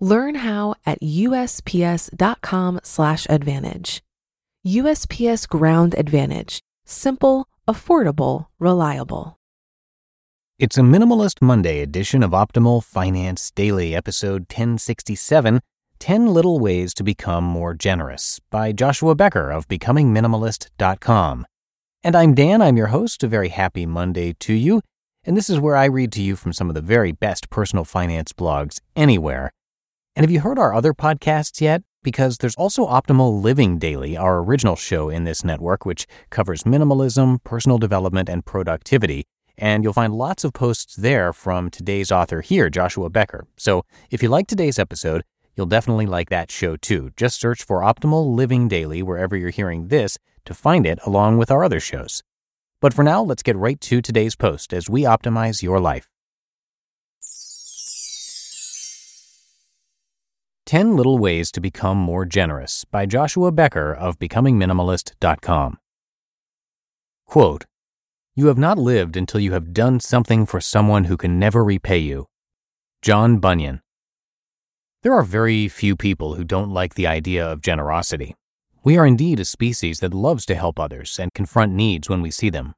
Learn how at usps.com/advantage. USPS Ground Advantage: simple, affordable, reliable. It's a Minimalist Monday edition of Optimal Finance Daily, episode 1067 10 Little Ways to Become More Generous by Joshua Becker of BecomingMinimalist.com. And I'm Dan, I'm your host. A very happy Monday to you. And this is where I read to you from some of the very best personal finance blogs anywhere. And have you heard our other podcasts yet? Because there's also Optimal Living Daily, our original show in this network, which covers minimalism, personal development, and productivity. And you'll find lots of posts there from today's author here, Joshua Becker. So if you like today's episode, you'll definitely like that show too. Just search for Optimal Living Daily wherever you're hearing this to find it along with our other shows. But for now, let's get right to today's post as we optimize your life. 10 Little Ways to Become More Generous by Joshua Becker of BecomingMinimalist.com. Quote, You have not lived until you have done something for someone who can never repay you. John Bunyan. There are very few people who don't like the idea of generosity. We are indeed a species that loves to help others and confront needs when we see them.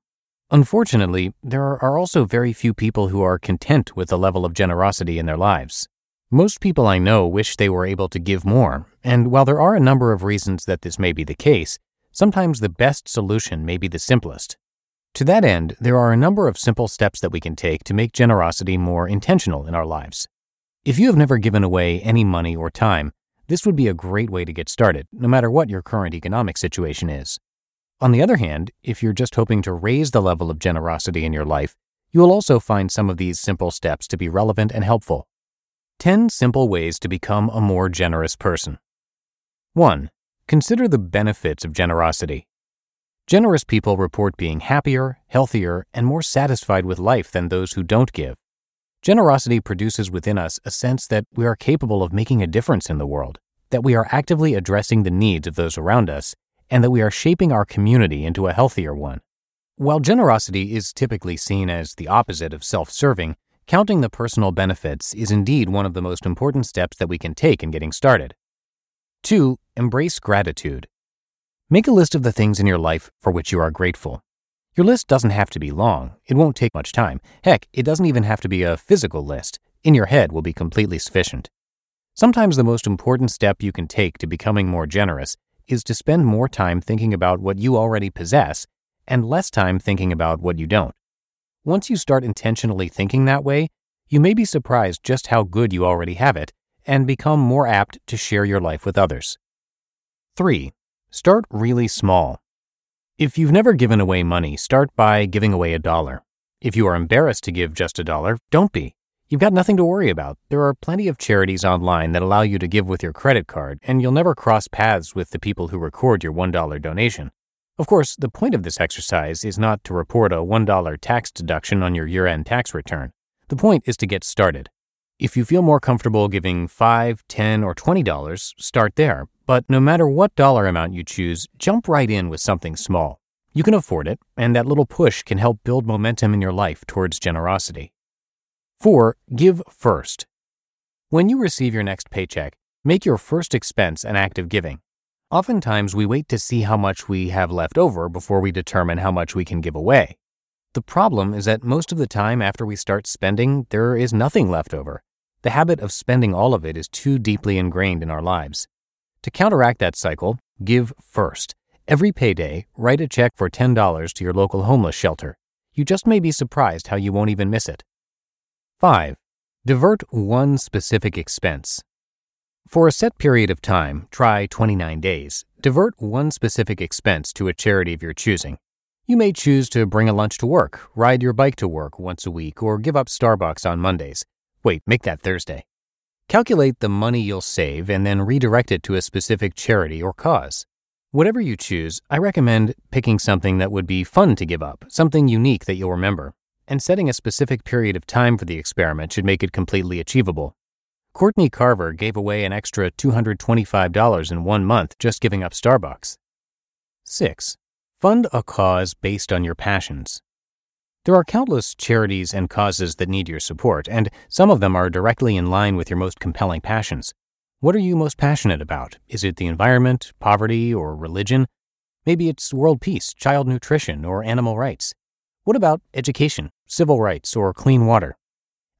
Unfortunately, there are also very few people who are content with the level of generosity in their lives. Most people I know wish they were able to give more, and while there are a number of reasons that this may be the case, sometimes the best solution may be the simplest. To that end, there are a number of simple steps that we can take to make generosity more intentional in our lives. If you have never given away any money or time, this would be a great way to get started, no matter what your current economic situation is. On the other hand, if you're just hoping to raise the level of generosity in your life, you will also find some of these simple steps to be relevant and helpful. 10 Simple Ways to Become a More Generous Person. 1. Consider the benefits of generosity. Generous people report being happier, healthier, and more satisfied with life than those who don't give. Generosity produces within us a sense that we are capable of making a difference in the world, that we are actively addressing the needs of those around us, and that we are shaping our community into a healthier one. While generosity is typically seen as the opposite of self serving, Counting the personal benefits is indeed one of the most important steps that we can take in getting started. 2. Embrace gratitude. Make a list of the things in your life for which you are grateful. Your list doesn't have to be long, it won't take much time. Heck, it doesn't even have to be a physical list. In your head will be completely sufficient. Sometimes the most important step you can take to becoming more generous is to spend more time thinking about what you already possess and less time thinking about what you don't. Once you start intentionally thinking that way, you may be surprised just how good you already have it and become more apt to share your life with others. 3. Start really small. If you've never given away money, start by giving away a dollar. If you are embarrassed to give just a dollar, don't be. You've got nothing to worry about. There are plenty of charities online that allow you to give with your credit card, and you'll never cross paths with the people who record your $1 donation. Of course, the point of this exercise is not to report a $1 tax deduction on your year end tax return. The point is to get started. If you feel more comfortable giving $5, $10, or $20, start there. But no matter what dollar amount you choose, jump right in with something small. You can afford it, and that little push can help build momentum in your life towards generosity. 4. Give first. When you receive your next paycheck, make your first expense an act of giving. Oftentimes, we wait to see how much we have left over before we determine how much we can give away. The problem is that most of the time after we start spending, there is nothing left over. The habit of spending all of it is too deeply ingrained in our lives. To counteract that cycle, give first. Every payday, write a check for $10 to your local homeless shelter. You just may be surprised how you won't even miss it. 5. Divert one specific expense. For a set period of time, try 29 days, divert one specific expense to a charity of your choosing. You may choose to bring a lunch to work, ride your bike to work once a week, or give up Starbucks on Mondays. Wait, make that Thursday. Calculate the money you'll save and then redirect it to a specific charity or cause. Whatever you choose, I recommend picking something that would be fun to give up, something unique that you'll remember, and setting a specific period of time for the experiment should make it completely achievable. Courtney Carver gave away an extra $225 in one month just giving up Starbucks. 6. Fund a cause based on your passions. There are countless charities and causes that need your support, and some of them are directly in line with your most compelling passions. What are you most passionate about? Is it the environment, poverty, or religion? Maybe it's world peace, child nutrition, or animal rights. What about education, civil rights, or clean water?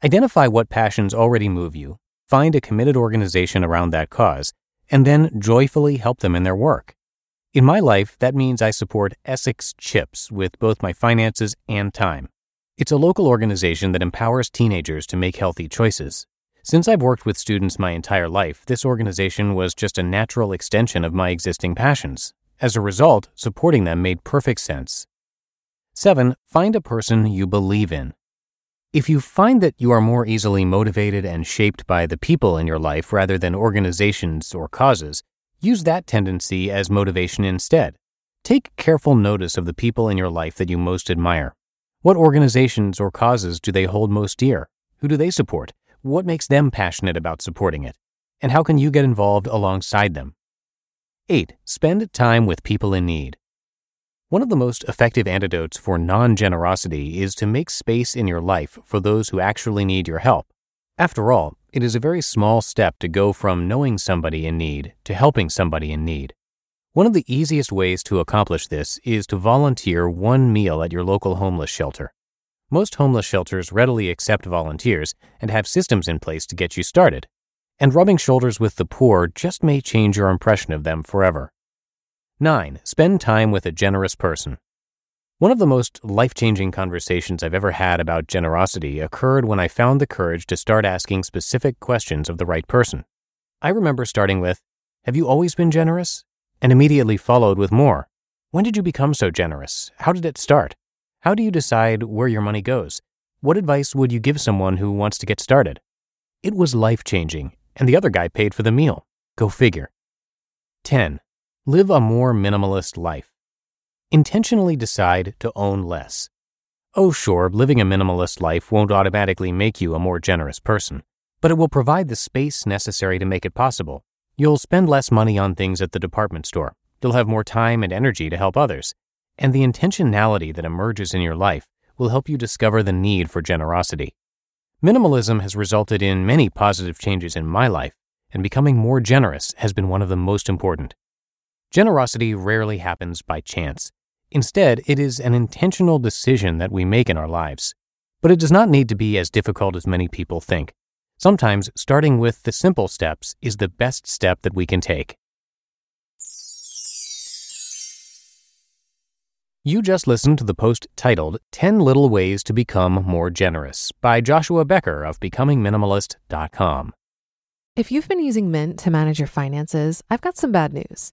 Identify what passions already move you, find a committed organization around that cause, and then joyfully help them in their work. In my life, that means I support Essex Chips with both my finances and time. It's a local organization that empowers teenagers to make healthy choices. Since I've worked with students my entire life, this organization was just a natural extension of my existing passions. As a result, supporting them made perfect sense. 7. Find a person you believe in. If you find that you are more easily motivated and shaped by the people in your life rather than organizations or causes, Use that tendency as motivation instead. Take careful notice of the people in your life that you most admire. What organizations or causes do they hold most dear? Who do they support? What makes them passionate about supporting it? And how can you get involved alongside them? 8. Spend time with people in need. One of the most effective antidotes for non generosity is to make space in your life for those who actually need your help. After all, it is a very small step to go from knowing somebody in need to helping somebody in need. One of the easiest ways to accomplish this is to volunteer one meal at your local homeless shelter. Most homeless shelters readily accept volunteers and have systems in place to get you started. And rubbing shoulders with the poor just may change your impression of them forever. 9. Spend time with a generous person. One of the most life changing conversations I've ever had about generosity occurred when I found the courage to start asking specific questions of the right person. I remember starting with, Have you always been generous? and immediately followed with more. When did you become so generous? How did it start? How do you decide where your money goes? What advice would you give someone who wants to get started? It was life changing, and the other guy paid for the meal. Go figure. 10. Live a more minimalist life. Intentionally decide to own less. Oh, sure, living a minimalist life won't automatically make you a more generous person, but it will provide the space necessary to make it possible. You'll spend less money on things at the department store. You'll have more time and energy to help others. And the intentionality that emerges in your life will help you discover the need for generosity. Minimalism has resulted in many positive changes in my life, and becoming more generous has been one of the most important. Generosity rarely happens by chance. Instead, it is an intentional decision that we make in our lives. But it does not need to be as difficult as many people think. Sometimes starting with the simple steps is the best step that we can take. You just listened to the post titled 10 Little Ways to Become More Generous by Joshua Becker of BecomingMinimalist.com. If you've been using Mint to manage your finances, I've got some bad news.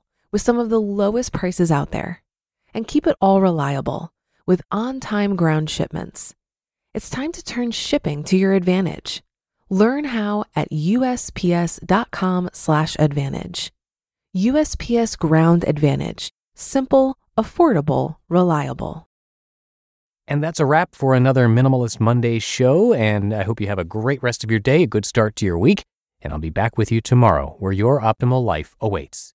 with some of the lowest prices out there. And keep it all reliable with on time ground shipments. It's time to turn shipping to your advantage. Learn how at USPS.com/advantage. USPS Ground Advantage: simple, affordable, reliable. And that's a wrap for another Minimalist Monday show. And I hope you have a great rest of your day, a good start to your week. And I'll be back with you tomorrow where your optimal life awaits.